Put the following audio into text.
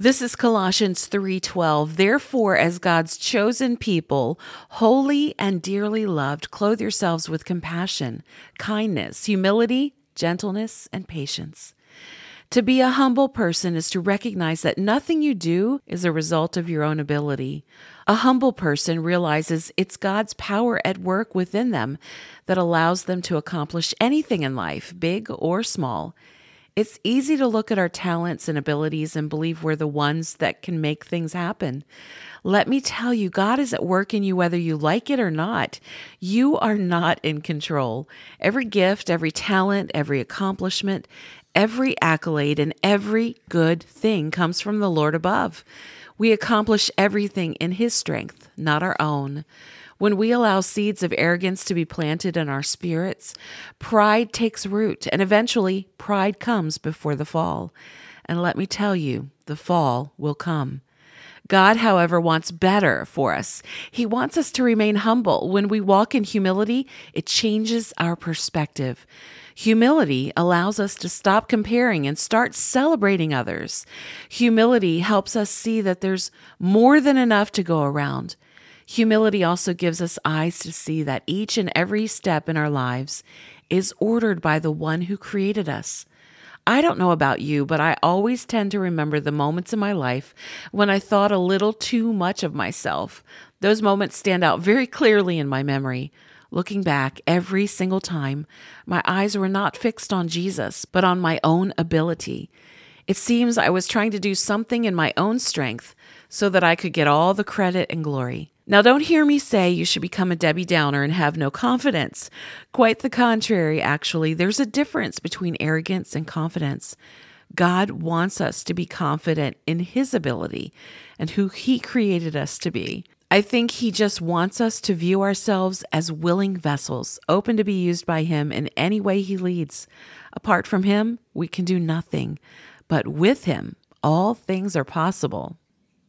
This is Colossians 3:12. Therefore, as God's chosen people, holy and dearly loved, clothe yourselves with compassion, kindness, humility, gentleness, and patience. To be a humble person is to recognize that nothing you do is a result of your own ability. A humble person realizes it's God's power at work within them that allows them to accomplish anything in life, big or small. It's easy to look at our talents and abilities and believe we're the ones that can make things happen. Let me tell you, God is at work in you whether you like it or not. You are not in control. Every gift, every talent, every accomplishment, every accolade, and every good thing comes from the Lord above. We accomplish everything in His strength, not our own. When we allow seeds of arrogance to be planted in our spirits, pride takes root, and eventually pride comes before the fall. And let me tell you, the fall will come. God, however, wants better for us. He wants us to remain humble. When we walk in humility, it changes our perspective. Humility allows us to stop comparing and start celebrating others. Humility helps us see that there's more than enough to go around. Humility also gives us eyes to see that each and every step in our lives is ordered by the one who created us. I don't know about you, but I always tend to remember the moments in my life when I thought a little too much of myself. Those moments stand out very clearly in my memory. Looking back every single time, my eyes were not fixed on Jesus, but on my own ability. It seems I was trying to do something in my own strength so that I could get all the credit and glory. Now, don't hear me say you should become a Debbie Downer and have no confidence. Quite the contrary, actually. There's a difference between arrogance and confidence. God wants us to be confident in His ability and who He created us to be. I think He just wants us to view ourselves as willing vessels, open to be used by Him in any way He leads. Apart from Him, we can do nothing, but with Him, all things are possible.